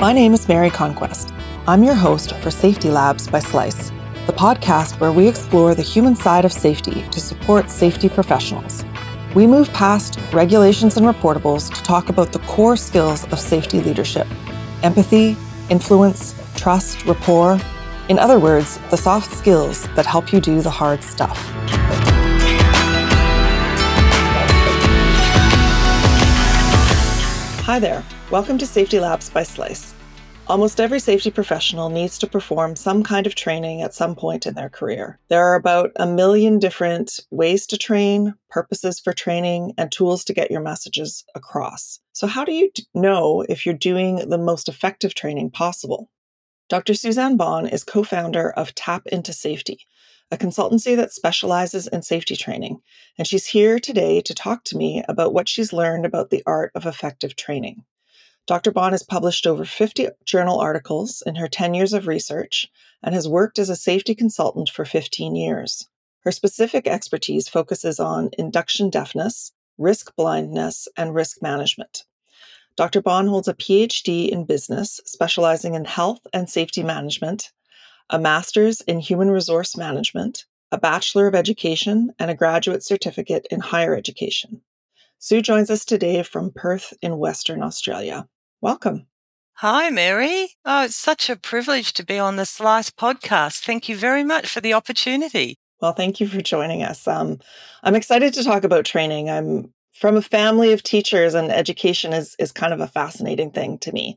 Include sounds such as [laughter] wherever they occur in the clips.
My name is Mary Conquest. I'm your host for Safety Labs by Slice, the podcast where we explore the human side of safety to support safety professionals. We move past regulations and reportables to talk about the core skills of safety leadership empathy, influence, trust, rapport. In other words, the soft skills that help you do the hard stuff. Hi there. Welcome to Safety Labs by Slice. Almost every safety professional needs to perform some kind of training at some point in their career. There are about a million different ways to train, purposes for training, and tools to get your messages across. So, how do you know if you're doing the most effective training possible? Dr. Susanne Bahn is co founder of Tap Into Safety, a consultancy that specializes in safety training, and she's here today to talk to me about what she's learned about the art of effective training. Dr. Bahn has published over 50 journal articles in her 10 years of research and has worked as a safety consultant for 15 years. Her specific expertise focuses on induction deafness, risk blindness, and risk management. Dr. Bahn holds a PhD in business, specializing in health and safety management, a master's in human resource management, a bachelor of education, and a graduate certificate in higher education. Sue joins us today from Perth in Western Australia. Welcome. Hi, Mary. Oh, it's such a privilege to be on the Slice podcast. Thank you very much for the opportunity. Well, thank you for joining us. Um, I'm excited to talk about training. I'm from a family of teachers, and education is, is kind of a fascinating thing to me.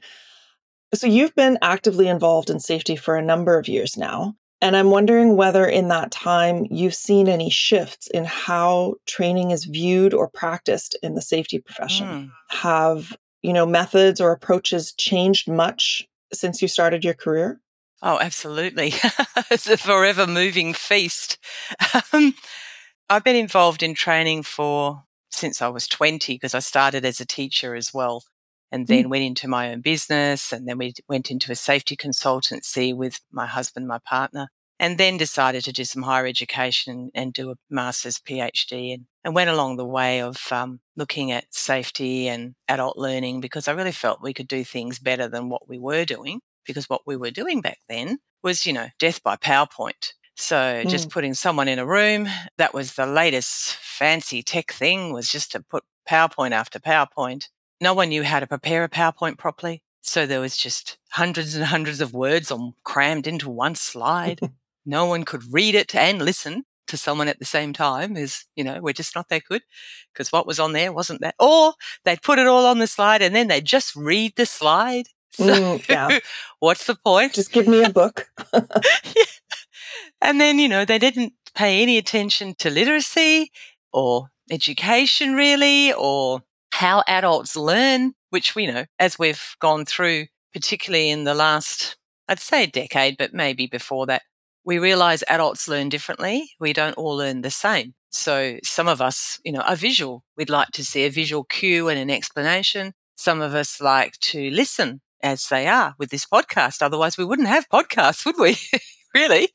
So you've been actively involved in safety for a number of years now. And I'm wondering whether in that time you've seen any shifts in how training is viewed or practiced in the safety profession. Mm. Have, you know, methods or approaches changed much since you started your career? Oh, absolutely. [laughs] it's a forever moving feast. Um, I've been involved in training for since I was 20 because I started as a teacher as well and mm. then went into my own business and then we went into a safety consultancy with my husband my partner and then decided to do some higher education and do a master's phd and, and went along the way of um, looking at safety and adult learning because i really felt we could do things better than what we were doing because what we were doing back then was you know death by powerpoint so just mm. putting someone in a room that was the latest fancy tech thing was just to put powerpoint after powerpoint no one knew how to prepare a PowerPoint properly. So there was just hundreds and hundreds of words on crammed into one slide. [laughs] no one could read it and listen to someone at the same time is, you know, we're just not that good because what was on there wasn't that. Or they'd put it all on the slide and then they'd just read the slide. [laughs] So mm, yeah. what's the point? Just give me a book. [laughs] yeah. And then, you know, they didn't pay any attention to literacy or education really or how adults learn, which we know as we've gone through, particularly in the last, I'd say a decade, but maybe before that, we realize adults learn differently. We don't all learn the same. So some of us, you know, are visual. We'd like to see a visual cue and an explanation. Some of us like to listen as they are with this podcast. Otherwise we wouldn't have podcasts, would we? [laughs] really?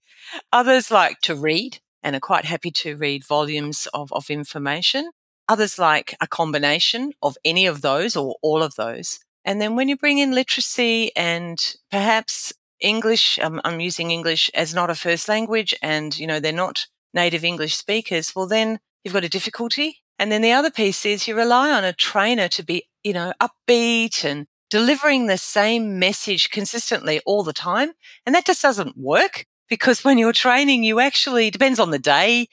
Others like to read and are quite happy to read volumes of, of information. Others like a combination of any of those or all of those. And then when you bring in literacy and perhaps English, um, I'm using English as not a first language and, you know, they're not native English speakers, well, then you've got a difficulty. And then the other piece is you rely on a trainer to be, you know, upbeat and delivering the same message consistently all the time. And that just doesn't work because when you're training, you actually depends on the day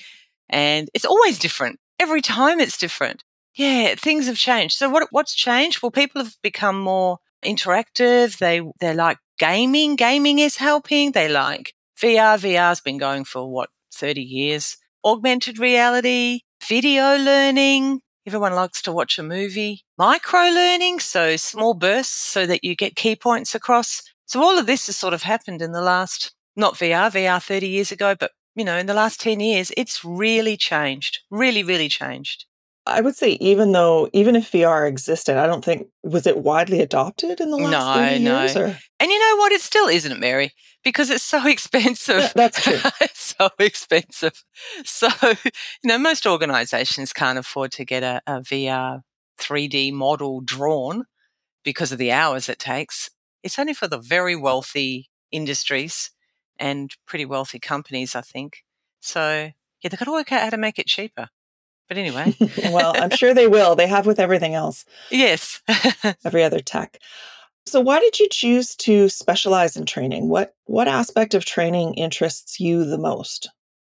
and it's always different every time it's different. Yeah, things have changed. So what what's changed? Well, people have become more interactive. They they like gaming. Gaming is helping. They like VR. VR's been going for what 30 years. Augmented reality, video learning. Everyone likes to watch a movie. Micro learning, so small bursts so that you get key points across. So all of this has sort of happened in the last, not VR, VR 30 years ago, but you know, in the last 10 years, it's really changed, really, really changed. I would say even though even if VR existed, I don't think was it widely adopted in the last no, 30 no. years. Or? And you know what? It still isn't, Mary, because it's so [laughs] expensive. Yeah, that's true. [laughs] it's so expensive. So [laughs] you know, most organisations can't afford to get a, a VR 3D model drawn because of the hours it takes. It's only for the very wealthy industries and pretty wealthy companies, I think. So, yeah, they've got to work out how to make it cheaper. But anyway. [laughs] well, I'm [laughs] sure they will. They have with everything else. Yes. [laughs] every other tech. So why did you choose to specialize in training? What what aspect of training interests you the most?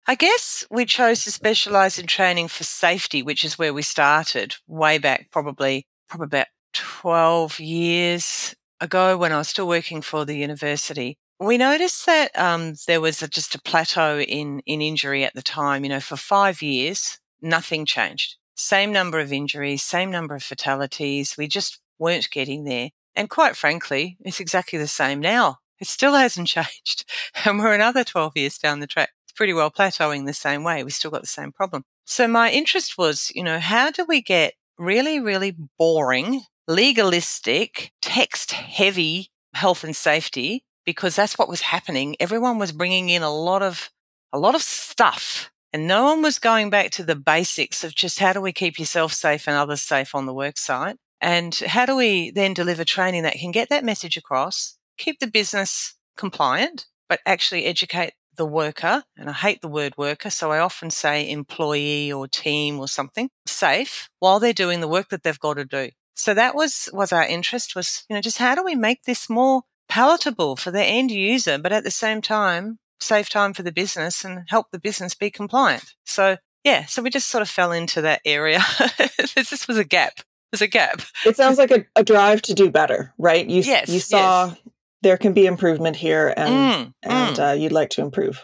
I guess we chose to specialize in training for safety, which is where we started way back probably probably about 12 years ago when I was still working for the university. We noticed that um, there was a, just a plateau in, in injury at the time. You know, for five years, nothing changed. Same number of injuries, same number of fatalities. We just weren't getting there. And quite frankly, it's exactly the same now. It still [laughs] hasn't changed. And we're another 12 years down the track. It's pretty well plateauing the same way. We've still got the same problem. So my interest was, you know, how do we get really, really boring, legalistic, text heavy health and safety? Because that's what was happening. Everyone was bringing in a lot of, a lot of stuff and no one was going back to the basics of just how do we keep yourself safe and others safe on the work site? And how do we then deliver training that can get that message across, keep the business compliant, but actually educate the worker? And I hate the word worker, so I often say employee or team or something safe while they're doing the work that they've got to do. So that was was our interest was, you know, just how do we make this more palatable for the end user, but at the same time save time for the business and help the business be compliant. So yeah, so we just sort of fell into that area. [laughs] this was a gap. There's a gap. It sounds like a, a, drive to do better, right? You yes, you saw yes. there can be improvement here, and mm, and mm. Uh, you'd like to improve.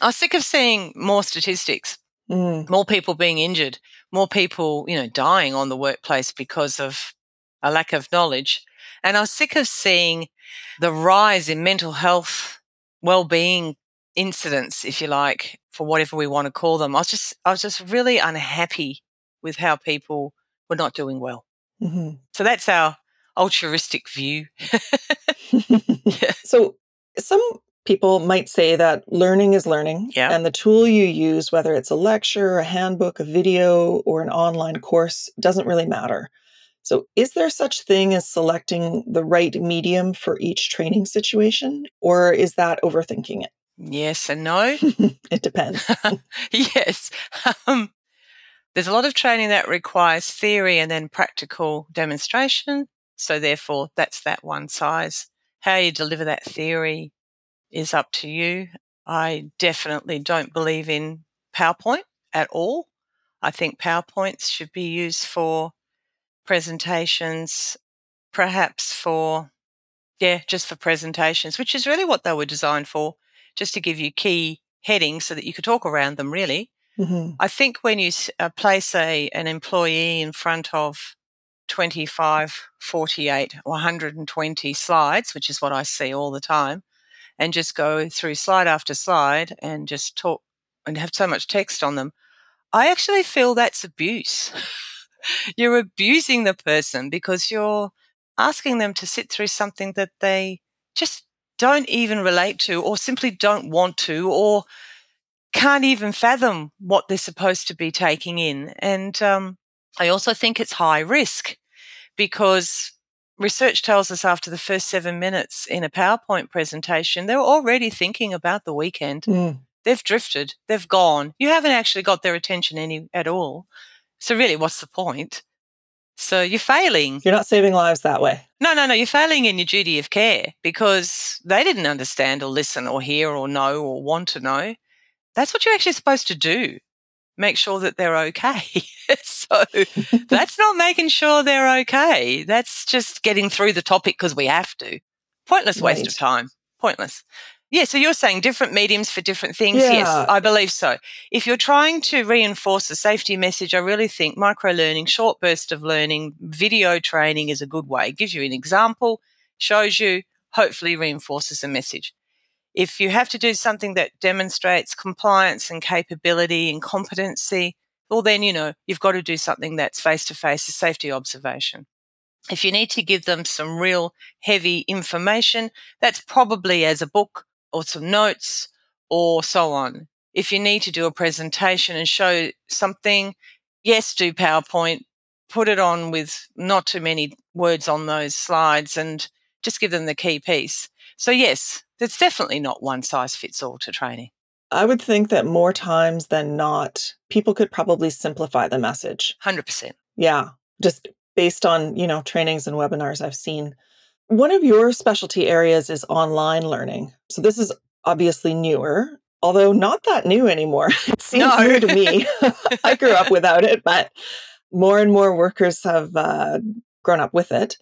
I was sick of seeing more statistics, mm. more people being injured, more people you know dying on the workplace because of a lack of knowledge, and I was sick of seeing the rise in mental health, well-being incidents, if you like, for whatever we want to call them. I was just, I was just really unhappy with how people were not doing well. Mm-hmm. So that's our altruistic view. yeah. [laughs] [laughs] So some people might say that learning is learning yeah. and the tool you use whether it's a lecture a handbook a video or an online course doesn't really matter so is there such thing as selecting the right medium for each training situation or is that overthinking it Yes and no. [laughs] it depends. [laughs] yes. Um, there's a lot of training that requires theory and then practical demonstration. So, therefore, that's that one size. How you deliver that theory is up to you. I definitely don't believe in PowerPoint at all. I think PowerPoints should be used for presentations, perhaps for, yeah, just for presentations, which is really what they were designed for just to give you key headings so that you could talk around them really. Mm-hmm. I think when you uh, place a, an employee in front of 25, 48, or 120 slides, which is what I see all the time, and just go through slide after slide and just talk and have so much text on them, I actually feel that's abuse. [laughs] you're abusing the person because you're asking them to sit through something that they just don't even relate to or simply don't want to or can't even fathom what they're supposed to be taking in. And um, I also think it's high risk because research tells us after the first seven minutes in a PowerPoint presentation, they're already thinking about the weekend. Mm. They've drifted, they've gone. You haven't actually got their attention any at all. So really, what's the point? So you're failing. You're not saving lives that way. No, no, no. You're failing in your duty of care because they didn't understand or listen or hear or know or want to know. That's what you're actually supposed to do. Make sure that they're okay. [laughs] so [laughs] that's not making sure they're okay. That's just getting through the topic because we have to. Pointless waste right. of time. Pointless. Yeah, so you're saying different mediums for different things. Yeah. Yes, I believe so. If you're trying to reinforce a safety message, I really think micro learning, short burst of learning, video training is a good way. It gives you an example, shows you, hopefully reinforces a message. If you have to do something that demonstrates compliance and capability and competency, well, then, you know, you've got to do something that's face to face, a safety observation. If you need to give them some real heavy information, that's probably as a book or some notes or so on. If you need to do a presentation and show something, yes, do PowerPoint, put it on with not too many words on those slides and just give them the key piece. So, yes, there's definitely not one size fits all to training. I would think that more times than not, people could probably simplify the message. 100%. Yeah, just based on, you know, trainings and webinars I've seen. One of your specialty areas is online learning. So this is obviously newer, although not that new anymore. [laughs] It seems No. new to me. [laughs] I grew up [laughs] without it, but more and more workers have uh, grown up with it.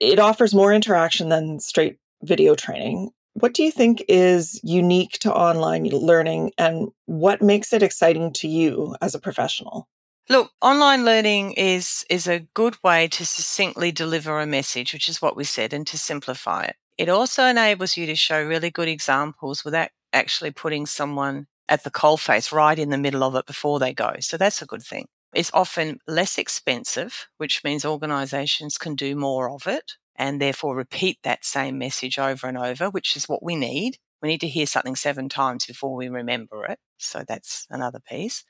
It offers more interaction than straight video training. What do you think is unique to online learning and what makes it exciting to you as a professional? Look, online learning is is a good way to succinctly deliver a message, which is what we said, and to simplify it. It also enables you to show really good examples without actually putting someone at the coalface right in the middle of it before they go. So that's a good thing. It's often less expensive, which means organizations can do more of it and therefore repeat that same message over and over, which is what we need. We need to hear something seven times before we remember it. So that's another piece.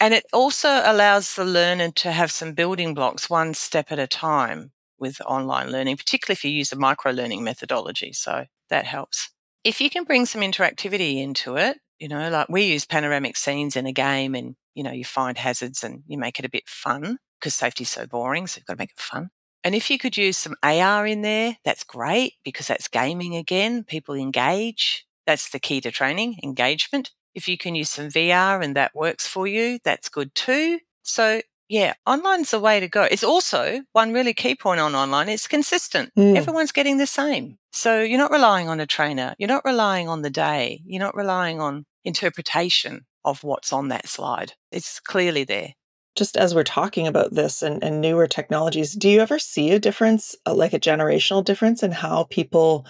And it also allows the learner to have some building blocks one step at a time with online learning, particularly if you use a micro learning methodology. So that helps. If you can bring some interactivity into it, you know, like we use panoramic scenes in a game and, you know, you find hazards and you make it a bit fun because safety's so boring. So you've got to make it fun. And if you could use some AR in there, that's great because that's gaming again. People engage. That's the key to training engagement. If you can use some VR and that works for you, that's good too. So, yeah, online's the way to go. It's also one really key point on online it's consistent. Mm. Everyone's getting the same. So, you're not relying on a trainer, you're not relying on the day, you're not relying on interpretation of what's on that slide. It's clearly there. Just as we're talking about this and, and newer technologies, do you ever see a difference, uh, like a generational difference in how people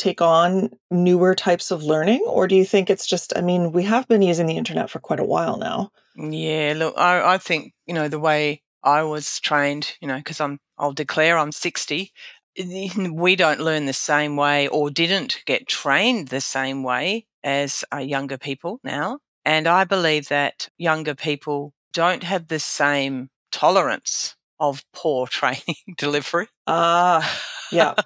take on newer types of learning? Or do you think it's just, I mean, we have been using the internet for quite a while now. Yeah, look, I, I think, you know, the way I was trained, you know, because I'm, I'll declare I'm 60, [laughs] we don't learn the same way or didn't get trained the same way as uh, younger people now. And I believe that younger people don't have the same tolerance of poor [laughs] training delivery. Ah, yeah. [laughs]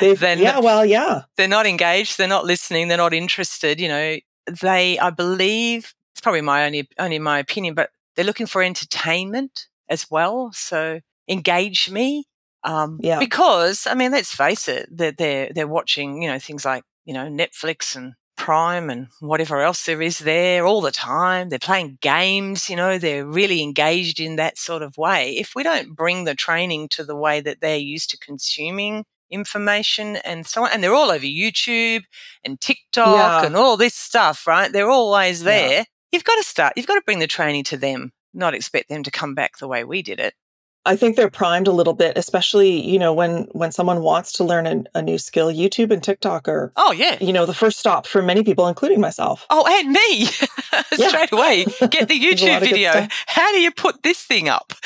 They've, [laughs] Then- yeah, well, yeah. they're not engaged, they're not listening, they're not interested. You know, they, I believe, it's probably my only only my opinion, but they're looking for entertainment as well. So engage me, um, Yeah. Because I mean, let's face it, they're they're they're watching, you know, things like you know Netflix and Prime and whatever else there is there all the time. They're playing games, you know, they're really engaged in that sort of way. If we don't bring the training to the way that they're used to consuming information and so on, and they're all over YouTube and TikTok Yeah. and all this stuff, right? They're always Yeah. there. You've got to start, you've got to bring the training to them, not expect them to come back the way we did it. I think they're primed a little bit, especially, you know, when when someone wants to learn a, a new skill, YouTube and TikTok are, Oh, yeah. you know, the first stop for many people, including myself. Oh, and me [laughs] straight away. Get the [laughs] There's a lot YouTube video. How do you put this thing up? [laughs]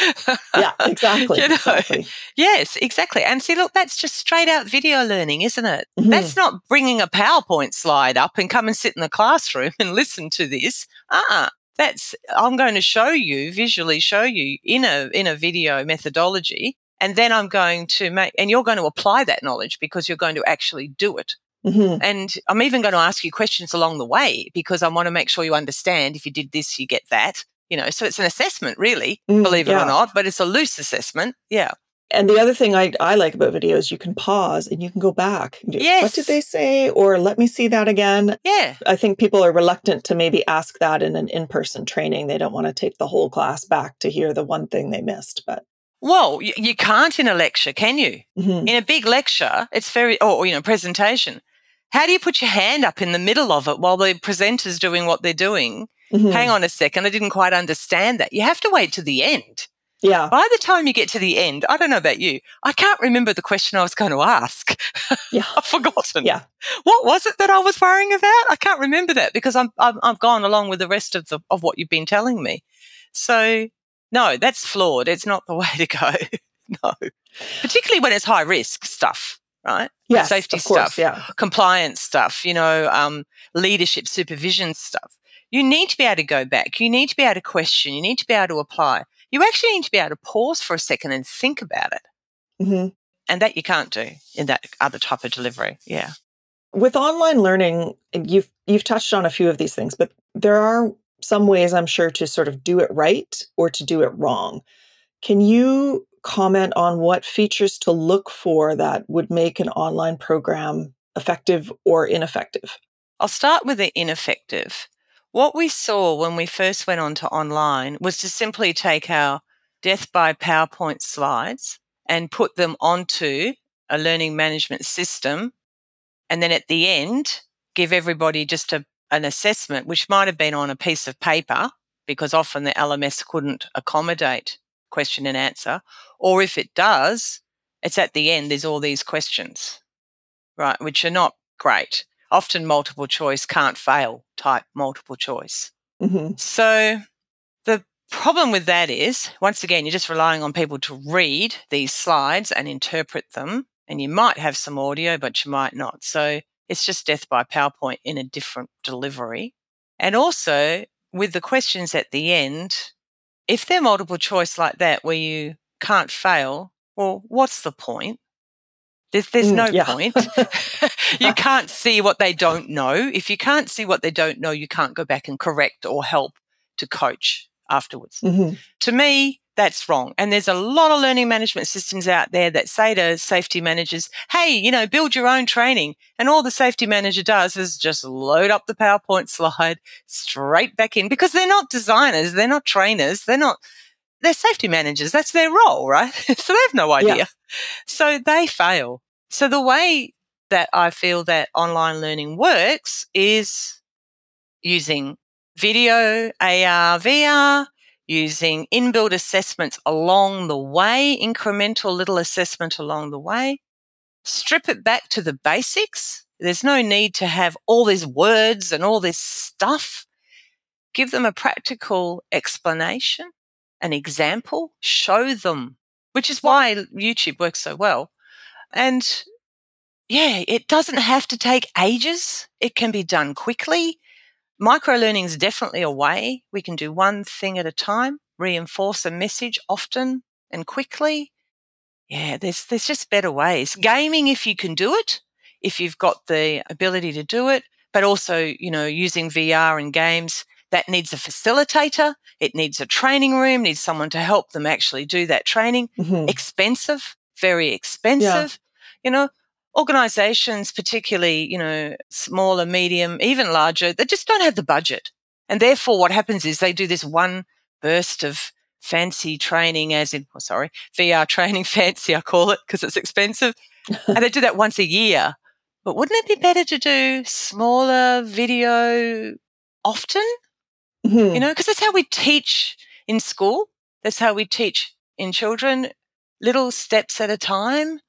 Yeah, exactly. You know, exactly. Yes, exactly. And see, look, that's just straight out video learning, isn't it? Mhm. That's not bringing a PowerPoint slide up and come and sit in the classroom and listen to this. Uh-uh. That's I'm going to show you visually show you in a in a video methodology and then I'm going to make and you're going to apply that knowledge because you're going to actually do it. Mhm. And I'm even going to ask you questions along the way because I want to make sure you understand if you did this, you get that. You know, so it's an assessment, really, Mm, believe it yeah. or not, but it's a loose assessment. Yeah. And the other thing I, I like about video is you can pause and you can go back. do, What did they say? Or let me see that again. Yeah. I think people are reluctant to maybe ask that in an in person training. They don't want to take the whole class back to hear the one thing they missed. But Well, you, you can't in a lecture, can you? Mhm. In a big lecture, it's very, or, you know, presentation. How do you put your hand up in the middle of it while the presenter's doing what they're doing? Mhm. Hang on a second, I didn't quite understand that. You have to wait to the end. Yeah. By the time you get to the end, I don't know about you, I can't remember the question I was going to ask. Yeah. [laughs] I've forgotten. Yeah. What was it that I was worrying about? I can't remember that because I'm, I'm I've gone along with the rest of the of what you've been telling me. So no, that's flawed. It's not the [laughs] way to go. [laughs] no, particularly when it's high risk stuff, right? Yeah. safety course, stuff. Yeah. Compliance stuff, you know, um, leadership supervision stuff. You need to be able to go back. You need to be able to question. You need to be able to apply. You actually need to be able to pause for a second and think about it. hmm And that you can't do in that other type of delivery. Yeah. With online learning, you've you've touched on a few of these things, but there are some ways I'm sure to sort of do it right or to do it wrong. Can you comment on what features to look for that would make an online program effective or ineffective? I'll start with the ineffective. What we saw when we first went on to online was to simply take our death by PowerPoint slides and put them onto a learning management system. And then at the end, give everybody just a, an assessment, which might have been on a piece of paper, because often the LMS couldn't accommodate question and answer. Or if it does, it's at the end, there's all these questions, right, which are not great. Often multiple choice can't fail type multiple choice. Mm-hmm. So the problem with that is, once again, you're just relying on people to read these slides and interpret them. And you might have some audio, but you might not. So it's just death by PowerPoint in a different delivery. And also with the questions at the end, if they're multiple choice like that where you can't fail, well, what's the point? There's, there's mm, no yeah. point. [laughs] [laughs] you can't see what they don't know. If you can't see what they don't know, you can't go back and correct or help to coach afterwards. Mm-hmm. To me, that's wrong. And there's a lot of learning management systems out there that say to safety managers, hey, you know, build your own training. And all the safety manager does is just load up the PowerPoint slide straight back in because they're not designers, they're not trainers, they're not, they're safety managers. That's their role, right? [laughs] so they have no idea. Yeah. So they fail. So the way that I feel that online learning works is using video, AR, VR, using inbuilt assessments along the way, incremental little assessment along the way. Strip it back to the basics. There's no need to have all these words and all this stuff. Give them a practical explanation, an example, show them, which is why YouTube works so well. And yeah, it doesn't have to take ages. It can be done quickly. Micro learning is definitely a way we can do one thing at a time, reinforce a message often and quickly. Yeah, there's there's just better ways. Gaming if you can do it, if you've got the ability to do it, but also, you know, using VR and games, that needs a facilitator, it needs a training room, needs someone to help them actually do that training. Mm-hmm. Expensive, very expensive. Yeah. You know, organizations, particularly, you know, smaller, medium, even larger, they just don't have the budget. And therefore, what happens is they do this one burst of fancy training, as in, oh, sorry, VR training [laughs] fancy, I call it, because it's expensive. [laughs] and they do that once a year. But wouldn't it be better to do smaller video often? Mm-hmm. You know, because that's how we teach in school. That's how we teach in children, little steps at a time.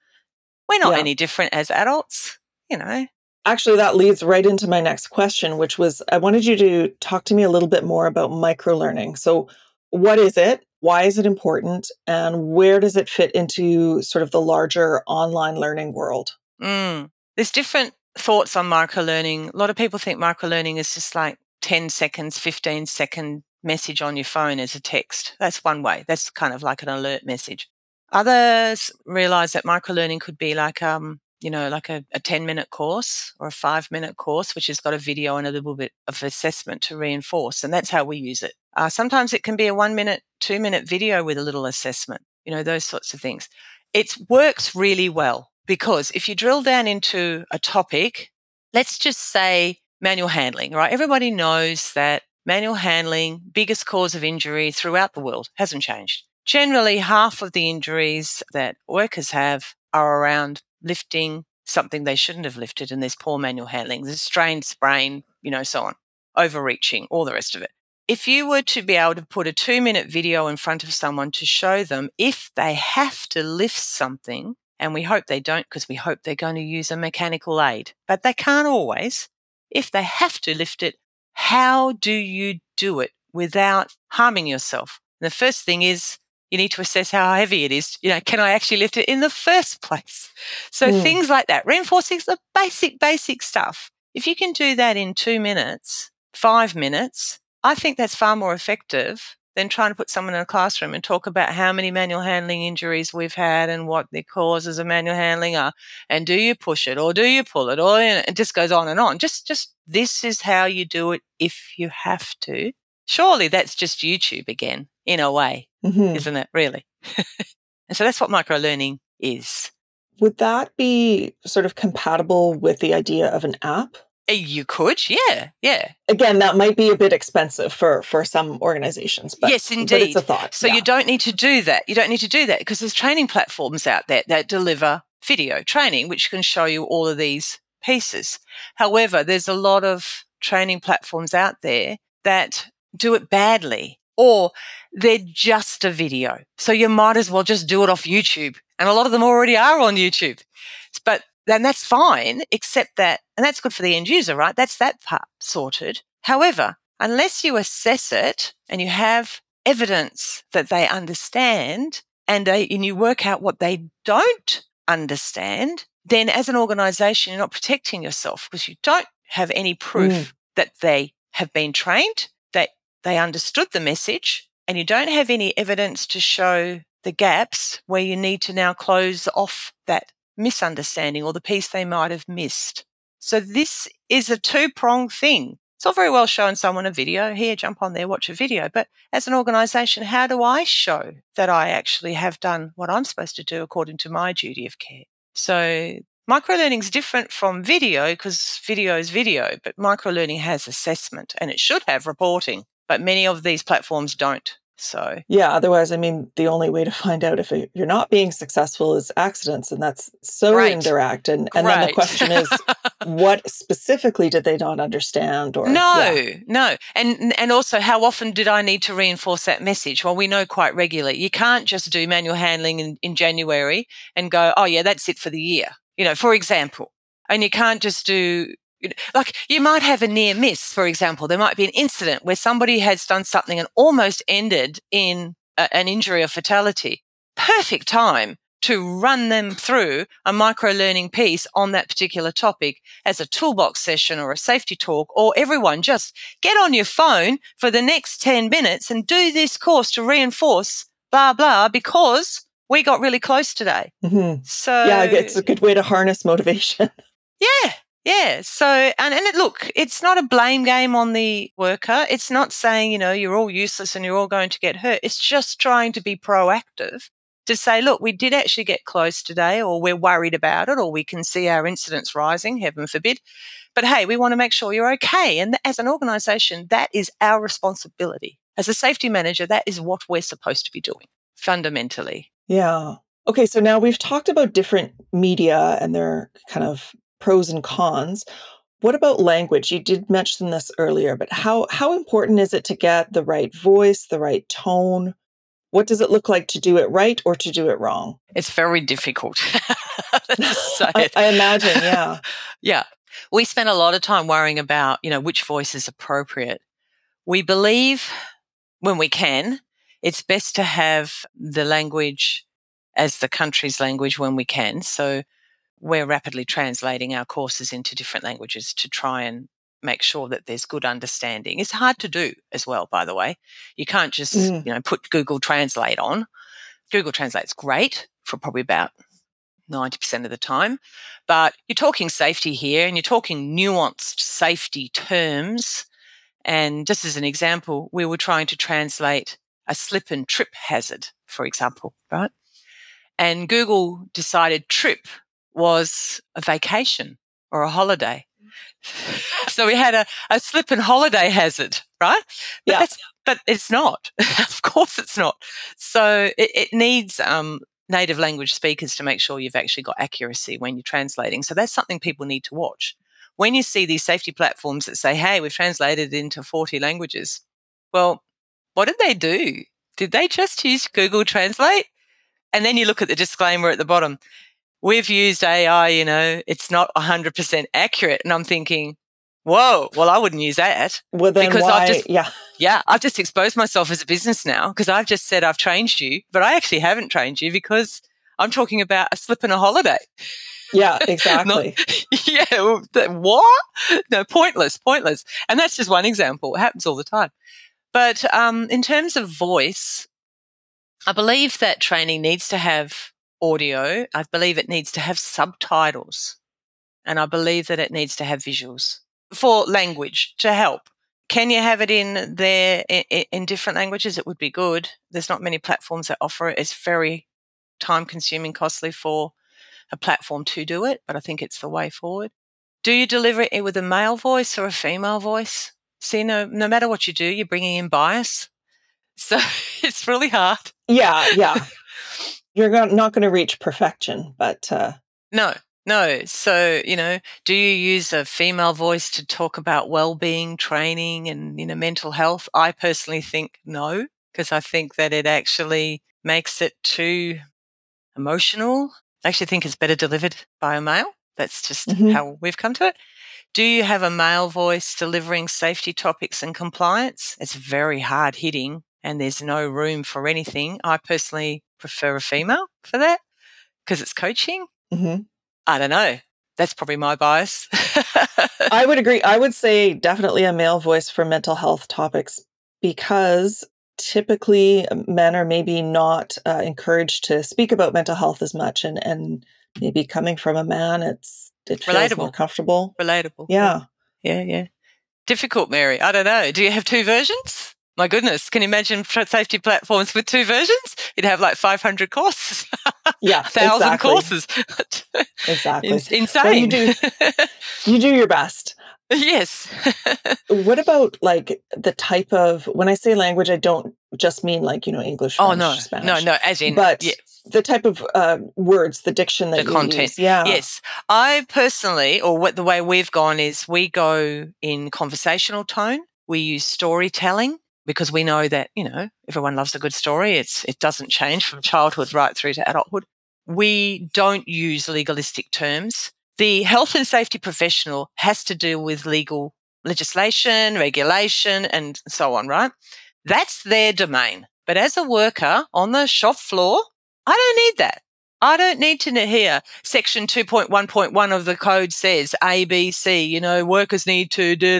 We're not yeah. any different as adults, you know. Actually, that leads right into my next question, which was I wanted you to talk to me a little bit more about micro learning. So, what is it? Why is it important? And where does it fit into sort of the larger online learning world? Mm. There's different thoughts on micro learning. A lot of people think micro learning is just like 10 seconds, 15 second message on your phone as a text. That's one way. That's kind of like an alert message. Others realize that microlearning could be like, um, you know, like a, a 10 minute course or a five minute course, which has got a video and a little bit of assessment to reinforce. And that's how we use it. Uh, sometimes it can be a one minute, two minute video with a little assessment, you know, those sorts of things. It works really well because if you drill down into a topic, let's just say manual handling, right? Everybody knows that manual handling, biggest cause of injury throughout the world, hasn't changed. Generally, half of the injuries that workers have are around lifting something they shouldn't have lifted, and there's poor manual handling, there's strained sprain, you know, so on, overreaching, all the rest of it. If you were to be able to put a two minute video in front of someone to show them if they have to lift something, and we hope they don't because we hope they're going to use a mechanical aid, but they can't always. If they have to lift it, how do you do it without harming yourself? And the first thing is you need to assess how heavy it is. You know, can I actually lift it in the first [laughs] place? So mm. things like that, reinforcing the basic, basic stuff. If you can do that in two minutes, five minutes, I think that's far more effective than trying to put someone in a classroom and talk about how many manual handling injuries we've had and what the causes of manual handling are. And do you push it or do you pull it? Or it just goes on and on. Just, just this is how you do it if you have to. Surely that's just YouTube again, in a way, mm-hmm. isn't it? Really? [laughs] and so that's what micro learning is. Would that be sort of compatible with the idea of an app? Uh, you could, yeah, yeah. Again, that might be a bit expensive for for some organizations, but yes, indeed, but it's a thought. So yeah. you don't need to do that. You don't need to do that because there's training platforms out there that deliver video training, which can show you all of these pieces. However, there's a lot of training platforms out there that do it badly or they're just a video. So you might as well just do it off YouTube. And a lot of them already are on YouTube. But then that's fine, except that, and that's good for the end user, right? That's that part sorted. However, unless you assess it and you have evidence that they understand and, they, and you work out what they don't understand, then as an organization, you're not protecting yourself because you don't have any proof mm. that they have been trained, that they understood the message, and you don't have any evidence to show the gaps where you need to now close off that misunderstanding or the piece they might have missed. So this is a two pronged thing. It's all very well showing someone a video. Here, jump on there, watch a video. But as an organization, how do I show that I actually have done what I'm supposed to do according to my duty of care? So microlearning is different from video because video is video, but microlearning has assessment and it should have reporting. But many of these platforms don't. So, yeah, otherwise, I mean, the only way to find out if you're not being successful is accidents, and that's so right. indirect. And, and right. then the question is, what specifically did they not understand? Or no, yeah. no, and and also, how often did I need to reinforce that message? Well, we know quite regularly. You can't just do manual handling in, in January and go, oh yeah, that's it for the year. You know, for example, and you can't just do like you might have a near miss, for example. There might be an incident where somebody has done something and almost ended in a, an injury or fatality. Perfect time to run them through a micro learning piece on that particular topic as a toolbox session or a safety talk, or everyone just get on your phone for the next 10 minutes and do this course to reinforce blah, blah, because we got really close today. Mm-hmm. So, yeah, it's a good way to harness motivation. [laughs] Yeah, yeah. So, and, and it, look, it's not a blame game on the worker. It's not saying, you know, you're all useless and you're all going to get hurt. It's just trying to be proactive to say, look, we did actually get close today, or we're worried about it, or we can see our incidents rising, heaven forbid. But hey, we want to make sure you're okay. And as an organization, that is our responsibility. As a safety manager, that is what we're supposed to be doing fundamentally. Yeah. Okay, so now we've talked about different media and their kind of pros and cons. What about language? You did mention this earlier, but how how important is it to get the right voice, the right tone? What does it look like to do it right or to do it wrong? It's very difficult. [laughs] [laughs] I, I imagine, yeah. [laughs] yeah. We spend a lot of time worrying about, you know, which voice is appropriate. We believe when we can, it's best to have the language as the country's language when we can. So we're rapidly translating our courses into different languages to try and make sure that there's good understanding. It's hard to do as well, by the way. You can't just, mm. you know, put Google Translate on. Google Translate's great for probably about 90% of the time. But you're talking safety here and you're talking nuanced safety terms. And just as an example, we were trying to translate a slip and trip hazard, for example, right? And Google decided trip was a vacation or a holiday. [laughs] so we had a, a slip and holiday hazard, right? But yeah. but it's not. [laughs] of course it's not. So it, it needs um, native language speakers to make sure you've actually got accuracy when you're translating. So that's something people need to watch. When you see these safety platforms that say, hey, we've translated into 40 languages, well, what did they do? Did they just use Google Translate? And then you look at the disclaimer at the bottom we've used AI, you know, it's not 100% accurate. And I'm thinking, whoa, well, I wouldn't use that. Well, then because why? I've just, yeah. Yeah, I've just exposed myself as a business now because I've just said I've trained you, but I actually haven't trained you because I'm talking about a slip and a holiday. Yeah, [laughs] exactly. Not, [laughs] yeah, what? No, pointless, pointless. And that's just one example. It happens all the time. But um, in terms of voice, I believe that training needs to have audio. I believe it needs to have subtitles. And I believe that it needs to have visuals for language to help. Can you have it in there in, in different languages? It would be good. There's not many platforms that offer it. It's very time consuming, costly for a platform to do it, but I think it's the way forward. Do you deliver it with a male voice or a female voice? See, no, no matter what you do, you're bringing in bias. So [laughs] it's really hard. Yeah, yeah. You're not going to reach perfection, but. Uh... No, no. So, you know, do you use a female voice to talk about well-being training and, you know, mental health? I personally think no, because I think that it actually makes it too emotional. I actually think it's better delivered by a male. That's just mm-hmm. how we've come to it. Do you have a male voice delivering safety topics and compliance? It's very hard hitting and there's no room for anything. I personally prefer a female for that because it's coaching. Mm-hmm. I don't know. That's probably my bias. [laughs] I would agree. I would say definitely a male voice for mental health topics because typically men are maybe not uh, encouraged to speak about mental health as much and and maybe coming from a man it's it feels relatable more comfortable relatable yeah yeah yeah difficult mary i don't know do you have two versions my goodness can you imagine safety platforms with two versions you'd have like 500 courses yeah [laughs] 1000 exactly. courses [laughs] exactly insane well, you do [laughs] you do your best Yes. what about like the type of when I say language, I don't just mean like you know English. Oh, French, oh no, Spanish, no, no. As in, but yeah. the type of uh, words, the diction that the content. Use. Yeah. Yes, I personally, or what the way we've gone is we go in conversational tone. We use storytelling because we know that you know everyone loves a good story. It's it doesn't change from childhood right through to adulthood. We don't use legalistic terms the health and safety professional has to deal with legal legislation, regulation, and so on, right? That's their domain. But as a worker on the shop floor, I don't need that. I don't need to hear section 2.1.1 of the code says A, B, C, you know, workers need to do,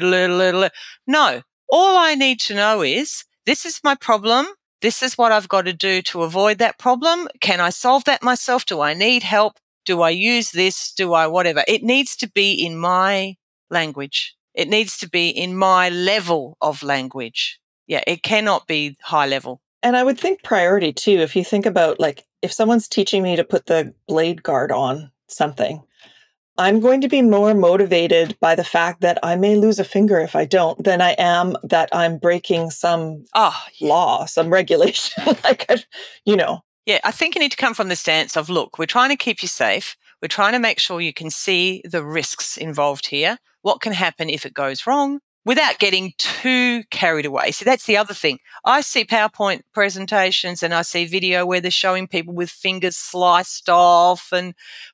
no. All I need to know is this is my problem. This is what I've got to do to avoid that problem. Can I solve that myself? Do I need help? Do I use this? Do I whatever? It needs to be in my language. It needs to be in my level of language. Yeah, it cannot be high level. And I would think priority too. If you think about like, if someone's teaching me to put the blade guard on something, I'm going to be more motivated by the fact that I may lose a finger if I don't than I am that I'm breaking some oh, yeah. law, some regulation. [laughs] like, you know, yeah, I think you need to come from the stance of look, we're trying to keep you safe. We're trying to make sure you can see the risks involved here. What can happen if it goes wrong without getting too carried away? See, that's the other thing. I see PowerPoint presentations and I see video where they're showing people with fingers sliced off and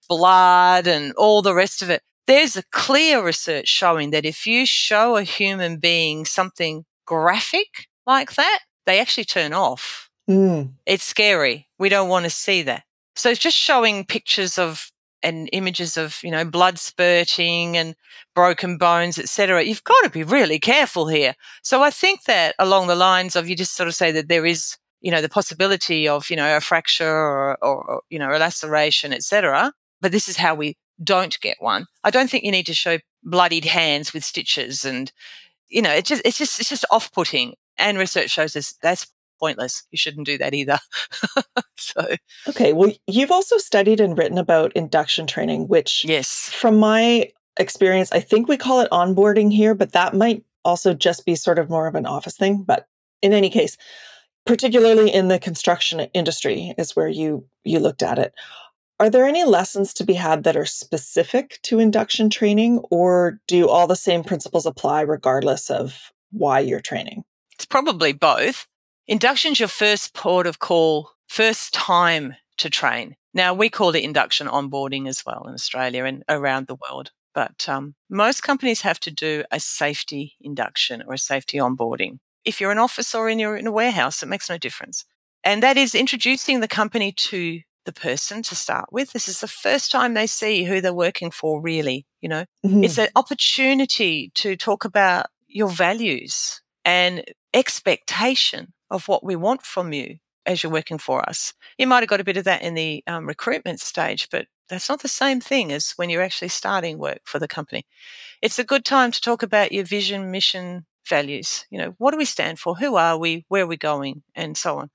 blood and all the rest of it. There's a clear research showing that if you show a human being something graphic like that, they actually turn off Mm. It's scary. We don't want to see that. So it's just showing pictures of and images of you know blood spurting and broken bones etc you've got to be really careful here so i think that along the lines of you just sort of say that there is you know the possibility of you know a fracture or, or, you know a laceration etc but this is how we don't get one i don't think you need to show bloodied hands with stitches and you know it's just it's just it's just off-putting and research shows us that's pointless. You shouldn't do that either. [laughs] so Okay, well you've also studied and written about induction training, which Yes. From my experience, I think we call it onboarding here, but that might also just be sort of more of an office thing, but in any case, particularly in the construction industry is where you you looked at it. Are there any lessons to be had that are specific to induction training or do all the same principles apply regardless of why you're training? It's probably both. Induction's your first port of call, first time to train. Now, we call it induction onboarding as well in Australia and around the world. But um, most companies have to do a safety induction or a safety onboarding. If you're an office or in, you're in a warehouse, it makes no difference. And that is introducing the company to the person to start with. This is the first time they see who they're working for, really. You know, mm-hmm. it's an opportunity to talk about your values and expectation of what we want from you as you're working for us. You might have got a bit of that in the um, recruitment stage, but that's not the same thing as when you're actually starting work for the company. It's a good time to talk about your vision, mission, values. You know, what do we stand for? Who are we? Where are we going? And so on.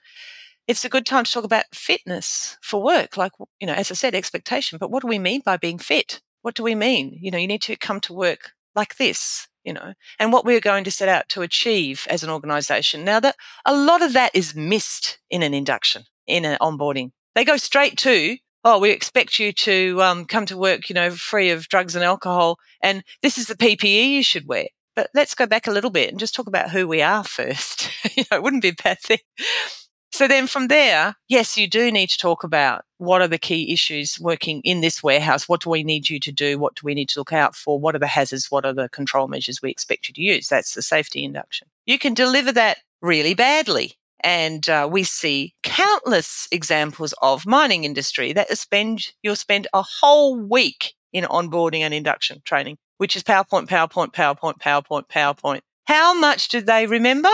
It's a good time to talk about fitness for work. Like, you know, as I said, expectation, but what do we mean by being fit? What do we mean? You know, you need to come to work like this, you know, and what we're going to set out to achieve as an organization. Now that a lot of that is missed in an induction, in an onboarding. They go straight to, oh, we expect you to um, come to work, you know, free of drugs and alcohol. And this is the PPE you should wear. But let's go back a little bit and just talk about who we are [laughs] first. you know, it wouldn't be a bad thing. So then from there, yes, you do need to talk about what are the key issues working in this warehouse? What do we need you to do? What do we need to look out for? What are the hazards? What are the control measures we expect you to use? That's the safety induction. You can deliver that really badly. And uh, we see countless examples of mining industry that spend, you'll spend a whole week in onboarding and induction training which is PowerPoint, PowerPoint, PowerPoint, PowerPoint, PowerPoint. How much do they remember?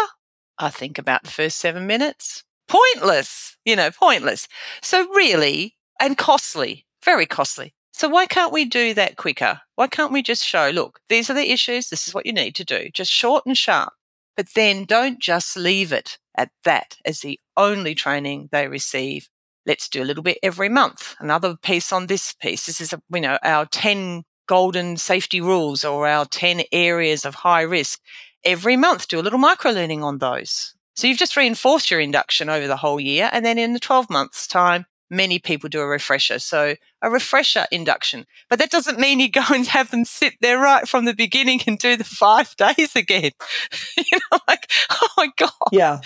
I think about the first seven minutes. Pointless, you know, pointless. So, really, and costly, very costly. So, why can't we do that quicker? Why can't we just show, look, these are the issues, this is what you need to do, just short and sharp. But then don't just leave it at that as the only training they receive. Let's do a little bit every month. Another piece on this piece. This is, you know, our 10 golden safety rules or our 10 areas of high risk. Every month, do a little micro learning on those. So you've just reinforced your induction over the whole year. And then in the 12 months' time, many people do a refresher. So a refresher induction. But that doesn't mean you go and have them sit there right from the beginning and do the five days again. [laughs] you know, like, oh my God. Yeah.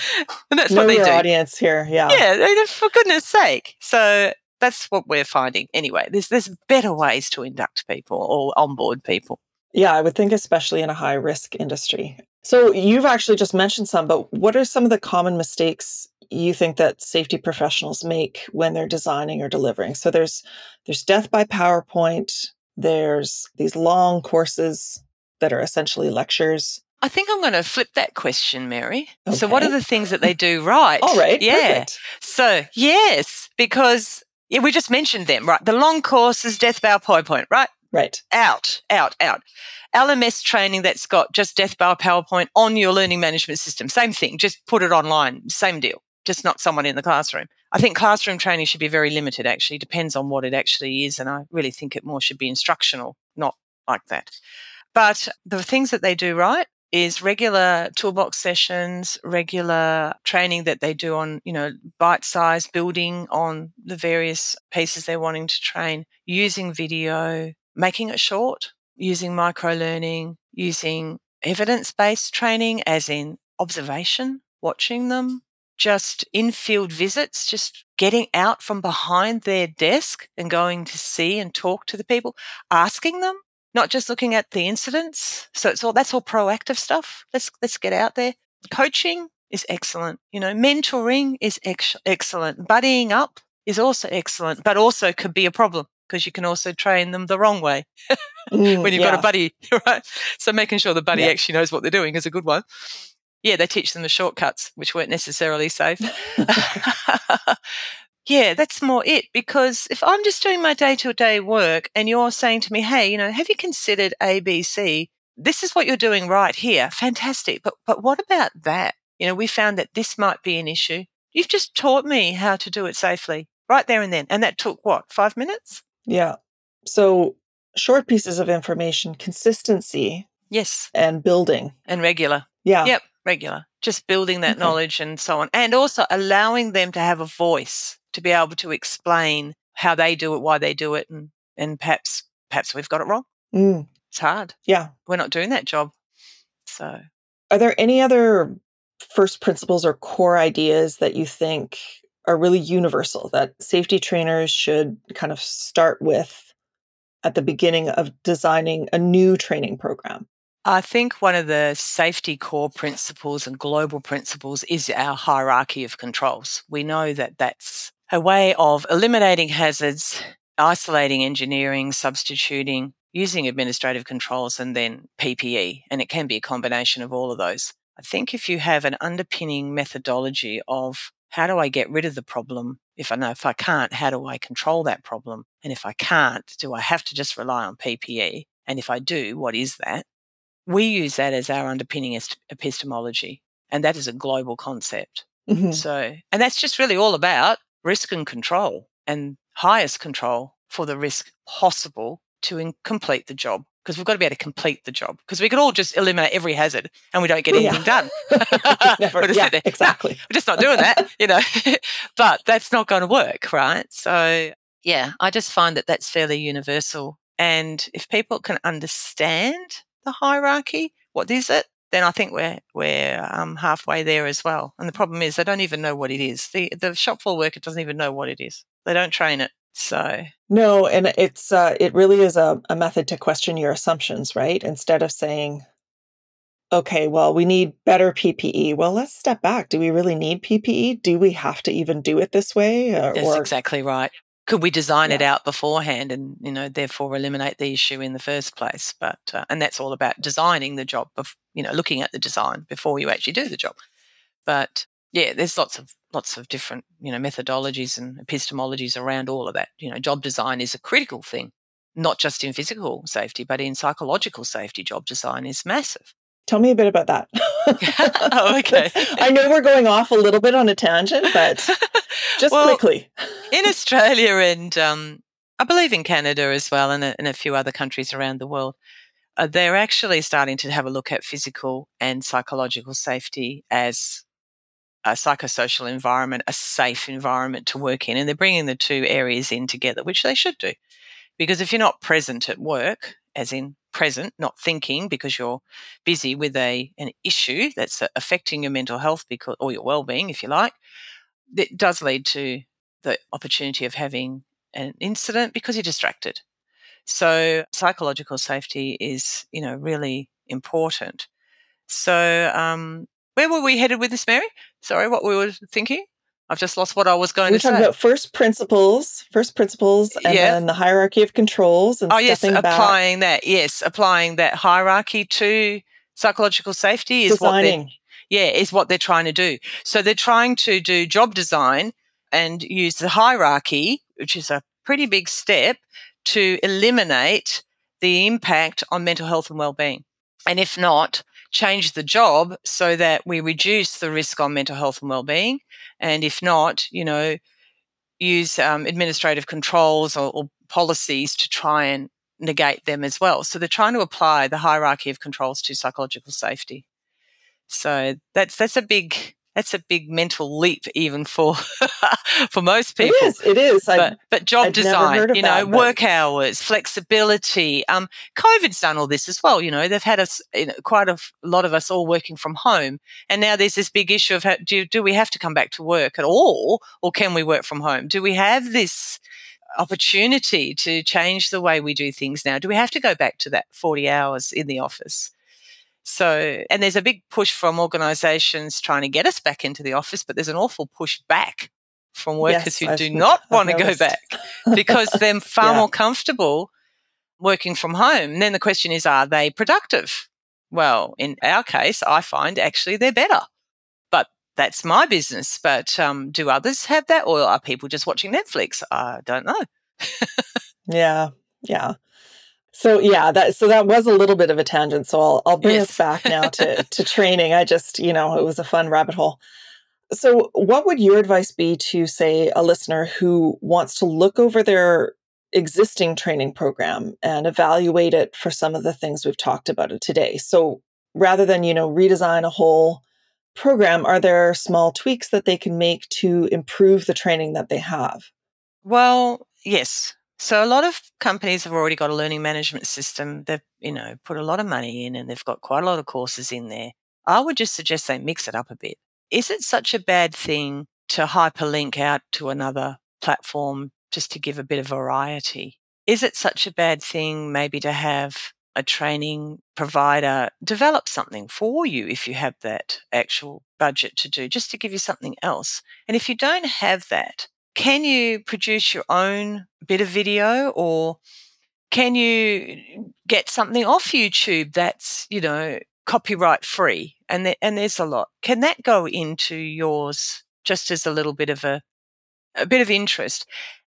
And that's know what they your do. audience here. Yeah. Yeah, for goodness sake. So that's what we're finding anyway. There's there's better ways to induct people or onboard people. Yeah, I would think especially in a high risk industry. So you've actually just mentioned some, but what are some of the common mistakes you think that safety professionals make when they're designing or delivering? So there's there's death by PowerPoint, there's these long courses that are essentially lectures. I think I'm going to flip that question, Mary. Okay. So, what are the things that they do [laughs] right? All right. Yeah. Perfect. So, yes, because yeah, we just mentioned them, right? The long courses, death by PowerPoint, right? Right. Out, out, out. LMS training that's got just death bow PowerPoint on your learning management system. Same thing, just put it online. Same deal, just not someone in the classroom. I think classroom training should be very limited, actually. Depends on what it actually is. And I really think it more should be instructional, not like that. But the things that they do right is regular toolbox sessions, regular training that they do on, you know, bite size building on the various pieces they're wanting to train, using video, making it short, using micro learning, using evidence based training, as in observation, watching them, just in field visits, just getting out from behind their desk and going to see and talk to the people, asking them not just looking at the incidents. So it's all that's all proactive stuff. Let's let's get out there. Coaching is excellent. You know, mentoring is ex- excellent. Buddying up is also excellent, but also could be a problem because you can also train them the wrong way [laughs] Mm, when you've yeah. got a buddy, [laughs] right? So making sure the buddy Yeah. actually knows what they're doing is a good one. Yeah, they teach them the shortcuts, which weren't necessarily safe. [laughs] yeah, that's more it. Because if I'm just doing my day to day work and you're saying to me, hey, you know, have you considered ABC? This is what you're doing right here. Fantastic. But, but what about that? You know, we found that this might be an issue. You've just taught me how to do it safely right there and then. And that took what, five minutes? Yeah. So short pieces of information, consistency Yes. and building. And regular. Yeah. Yep. Regular. Just building that Okay. knowledge and so on. And also allowing them to have a voice to be able to explain how they do it, why they do it, and, and perhaps perhaps we've got it wrong. Mm, It's hard. yeah. We're not doing that job. So Are there any other first principles or core ideas that you think are really universal that safety trainers should kind of start with at the beginning of designing a new training program? I think one of the safety core principles and global principles is our hierarchy of controls. We know that that's a way of eliminating hazards, isolating engineering, substituting, using administrative controls, and then PPE. And it can be a combination of all of those. I think if you have an underpinning methodology of how do I get rid of the problem? If I know if I can't, how do I control that problem? And if I can't, do I have to just rely on PPE? And if I do, what is that? We use that as our underpinning epistemology. And that is a global concept. Mm-hmm. So, and that's just really all about risk and control and highest control for the risk possible to in- complete the job because we've got to be able to complete the job because we could all just eliminate every hazard and we don't get anything yeah. done. [laughs] [laughs] Never, yeah, exactly. No, we're just not doing that, [laughs] you know. but that's not going to work, right? So, yeah, I just find that that's fairly universal. And if people can understand the hierarchy, what is it? Then I think we're we're um, halfway there as well. And the problem is they don't even know what it is. The the shop floor worker doesn't even know what it is. They don't train it. So no, and it's uh, it really is a, a method to question your assumptions, right? Instead of saying, okay, well, we need better PPE. Well, let's step back. Do we really need PPE? Do we have to even do it this way? Or, That's exactly right. Could we design yeah. it out beforehand and you know therefore eliminate the issue in the first place? But uh, and that's all about designing the job, of, you know, looking at the design before you actually do the job. But yeah, there's lots of lots of different you know methodologies and epistemologies around all of that. You know, job design is a critical thing, not just in physical safety, but in psychological safety. Job design is massive. Tell me a bit about that. [laughs] oh, [laughs] okay. I know we're going off a little bit on a tangent, but [laughs] just well, quickly. in Australia and um, I believe in Canada as well, and a, and a few other countries around the world, uh, they're actually starting to have a look at physical and psychological safety as a psychosocial environment, a safe environment to work in. And they're bringing the two areas in together, which they should do. Because if you're not present at work, as in present, not thinking because you're busy with a an issue that's affecting your mental health because or your well-being, if you like, it does lead to the opportunity of having an incident because you're distracted. So psychological safety is, you know, really important. So um, where were we headed with this, Mary? Sorry, what we were thinking? I've just lost what I was going we to say. We're talking about first principles, first principles, and yeah. then the hierarchy of controls. And oh, yes, applying back. that. Yes, applying that hierarchy to psychological safety is Designing. what they're, yeah, is what they're trying to do. So they're trying to do job design and use the hierarchy, which is a pretty big step, to eliminate the impact on mental health and well-being. And if not, change the job so that we reduce the risk on mental health and well-being and if not you know use um, administrative controls or, or policies to try and negate them as well. So they're trying to apply the hierarchy of controls to psychological safety. So that's that's a big that's a big mental leap even for [laughs] for most people. It is. It is. But, but job I'd design, you know, that, work hours, flexibility. Um, COVID's done all this as well. You know, they've had us you know, quite a lot of us all working from home, and now there's this big issue of how, do do we have to come back to work at all, or can we work from home? Do we have this? opportunity to change the way we do things now do we have to go back to that 40 hours in the office so, and there's a big push from organizations trying to get us back into the office, but there's an awful push back from workers yes, who I've, do not I've want to go back because they're [laughs] far yeah. more comfortable working from home. And then the question is, are they productive? Well, in our case, I find actually they're better. But that's my business. But um, do others have that? Or are people just watching Netflix? I don't know. yeah. Yeah. So yeah, that so that was a little bit of a tangent. So I'll I'll bring yes. us back now to [laughs] to training. I just you know it was a fun rabbit hole. So what would your advice be to say a listener who wants to look over their existing training program and evaluate it for some of the things we've talked about today? So rather than you know redesign a whole program, are there small tweaks that they can make to improve the training that they have? Well, yes. So a lot of companies have already got a learning management system. They've, you know, put a lot of money in and they've got quite a lot of courses in there. I would just suggest they mix it up a bit. Is it such a bad thing to hyperlink out to another platform just to give a bit of variety? Is it such a bad thing maybe to have a training provider develop something for you if you have that actual budget to do, just to give you something else? And if you don't have that, can you produce your own bit of video or can you get something off YouTube that's, you know, copyright free, and there, and there's a lot. Can that go into yours just as a little bit of a a bit of interest?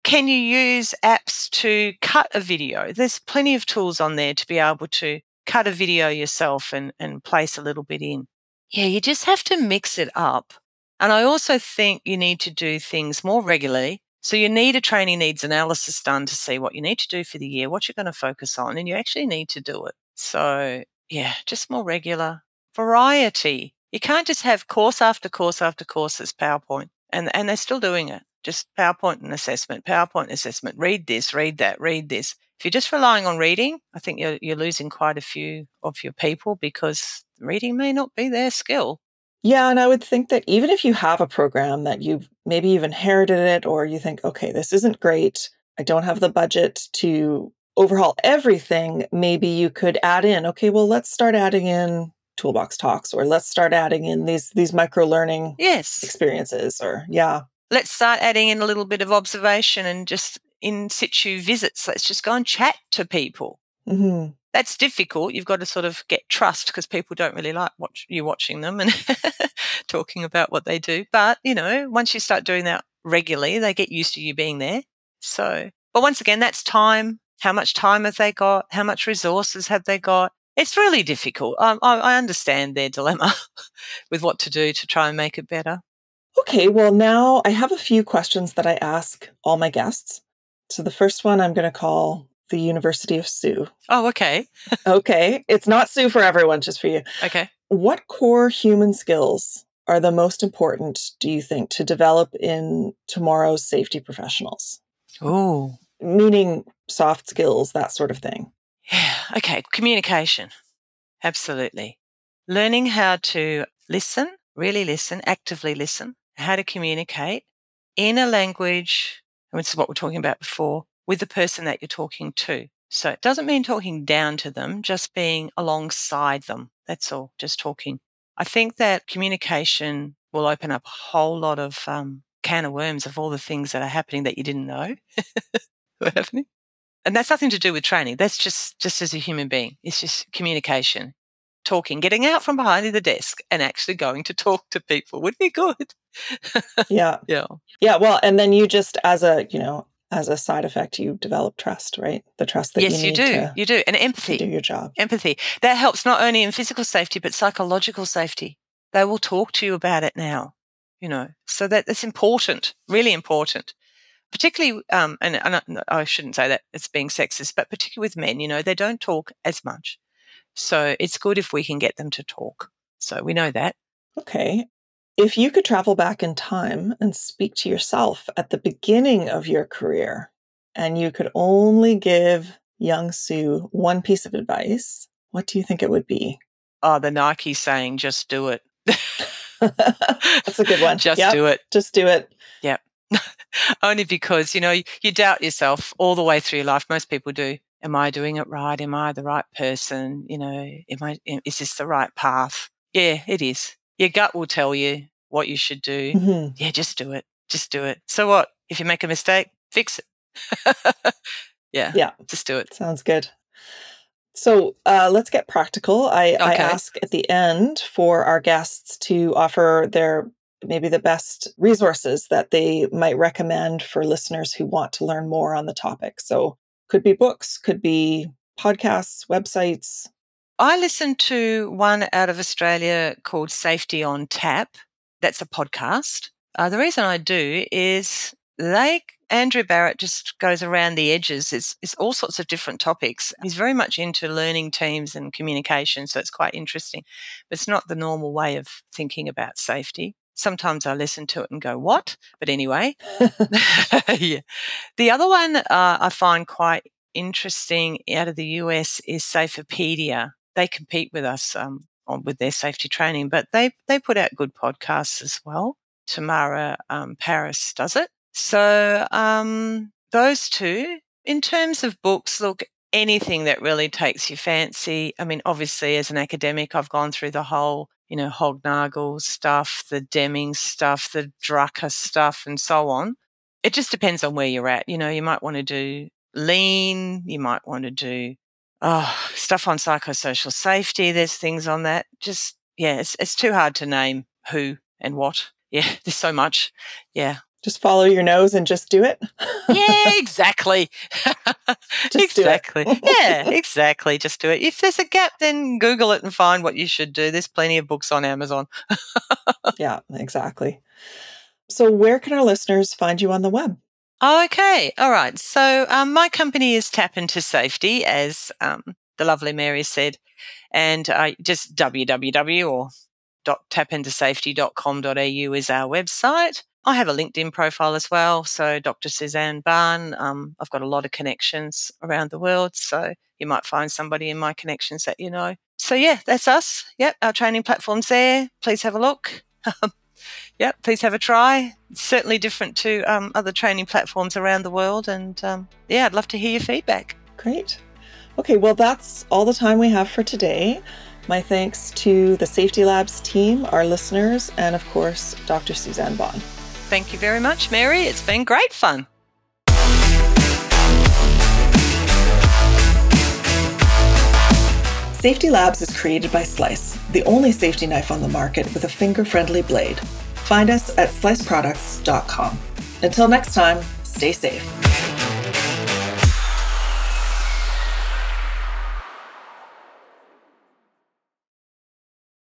Can you use apps to cut a video? There's plenty of tools on there to be able to cut a video yourself and, and place a little bit in. Yeah, you just have to mix it up. And I also think you need to do things more regularly. So you need a training needs analysis done to see what you need to do for the year, what you're going to focus on, and you actually need to do it. So yeah, just more regular variety. You can't just have course after course after course as PowerPoint. And and they're still doing it. Just PowerPoint and assessment, PowerPoint and assessment. Read this, read that, read this. If you're just relying on reading, I think you're, you're losing quite a few of your people because reading may not be their skill. Yeah, and I would think that even if you have a program that you've maybe you've inherited it or you think, okay, this isn't great, I don't have the budget to overhaul everything, maybe you could add in, okay, well, let's start adding in toolbox talks or let's start adding in these these micro learning yes. experiences or yeah. Let's start adding in a little bit of observation and just in situ visits. Let's just go and chat to people mm-hmm. that's difficult you've got to sort of get trust because people don't really like watch you watching them and [laughs] talking about what they do but you know once you start doing that regularly they get used to you being there so but once again that's time how much time have they got? How much resources have they got? It's really difficult. Um, I, I understand their dilemma [laughs] with what to do to try and make it better. Okay, well, now I have a few questions that I ask all my guests. So the first one I'm going to call the University of Sue. Oh, okay. [laughs] okay. It's not Sue for everyone, just for you. Okay. What core human skills are the most important, do you think, to develop in tomorrow's safety professionals? Oh, meaning soft skills, that sort of thing. Yeah. Okay. Communication. Absolutely. Learning how to listen, really listen, actively listen, how to communicate in a language, and this is what we're talking about before, with the person that you're talking to. So it doesn't mean talking down to them, just being alongside them. That's all, just talking. I think that communication will open up a whole lot of um, can of worms of all the things that are happening that you didn't know. [laughs] were happening. And that's nothing to do with training. That's just just as a human being. It's just communication, talking, getting out from behind the desk and actually going to talk to people would be good. yeah. [laughs] Yeah. Yeah. Well, and then you just as a, you know, as a side effect, you develop trust, right? The trust that yes, you, you do. you do. And empathy. do your job. Empathy. That helps not only in physical safety, but psychological safety. They will talk to you about it now, you know. So that that's important, really important particularly, um, and, and I shouldn't say that it's being sexist, but particularly with men, you know, they don't talk as much. So it's good if we can get them to talk. So we know that. Okay. If you could travel back in time and speak to yourself at the beginning of your career, and you could only give young Sue one piece of advice, what do you think it would be? Oh, the Nike saying, just do it. [laughs] That's a good one. [laughs] Just yep. do it. Just do it. Yep. [laughs] Only because, you know, you doubt yourself all the way through your life. Most people do. Am I doing it right? Am I the right person? You know, am I, is this the right path? Yeah, it is. Your gut will tell you what you should do. Mm-hmm. Yeah, just do it. Just do it. So what? If you make a mistake, fix it. [laughs] yeah. Yeah. Just do it. Sounds good. So uh, let's get practical. I, okay. I ask at the end for our guests to offer their maybe the best resources that they might recommend for listeners who want to learn more on the topic. So, could be books, could be podcasts, websites. I listened to one out of Australia called Safety on Tap. That's a podcast. Uh, the reason I do is they Andrew Barrett just goes around the edges. It's, it's all sorts of different topics. He's very much into learning teams and communication, so it's quite interesting. But it's not the normal way of thinking about safety. Sometimes I listen to it and go, what? But anyway, [laughs] [laughs] yeah. The other one uh, I find quite interesting out of the US is Safeopedia. They compete with us um, on, with their safety training, but they, they put out good podcasts as well. Tamara um, Parris does it. So um, those two. In terms of books, look, anything that really takes your fancy. I mean, obviously, as an academic, I've gone through the whole you know, Hollnagel stuff, the Deming stuff, the Drucker stuff, and so on. It just depends on where you're at. You know, you might want to do lean, you might want to do oh, stuff on psychosocial safety. There's things on that. Just, yeah, it's, it's too hard to name who and what. [laughs] Yeah, there's so much. Yeah. Just follow your nose and just do it. yeah, [laughs] exactly. [laughs] Just do it. Exactly. yeah, exactly. Just do it. If there's a gap, then Google it and find what you should do. There's plenty of books on Amazon. yeah, exactly. So, where can our listeners find you on the web? Okay. All right. So, um, my company is Tap Into Safety, as um, the lovely Mary said, and uh, just www or tapintosafety.com.au is our website. I have a LinkedIn profile as well. So, Dr. Susanne Bahn, um, I've got a lot of connections around the world. So, you might find somebody in my connections that you know. So, yeah, that's us. Yep, our training platform's there. Please have a look. [laughs] yep, please have a try. It's certainly different to um, other training platforms around the world. And um, yeah, I'd love to hear your feedback. Great. Okay, well, that's all the time we have for today. My thanks to the Safety Labs team, our listeners, and of course, Dr. Susanne Bahn. Thank you very much, Mary. It's been great fun. Safety Labs is created by Slice, the only safety knife on the market with a finger friendly blade. Find us at sliceproducts.com. Until next time, stay safe.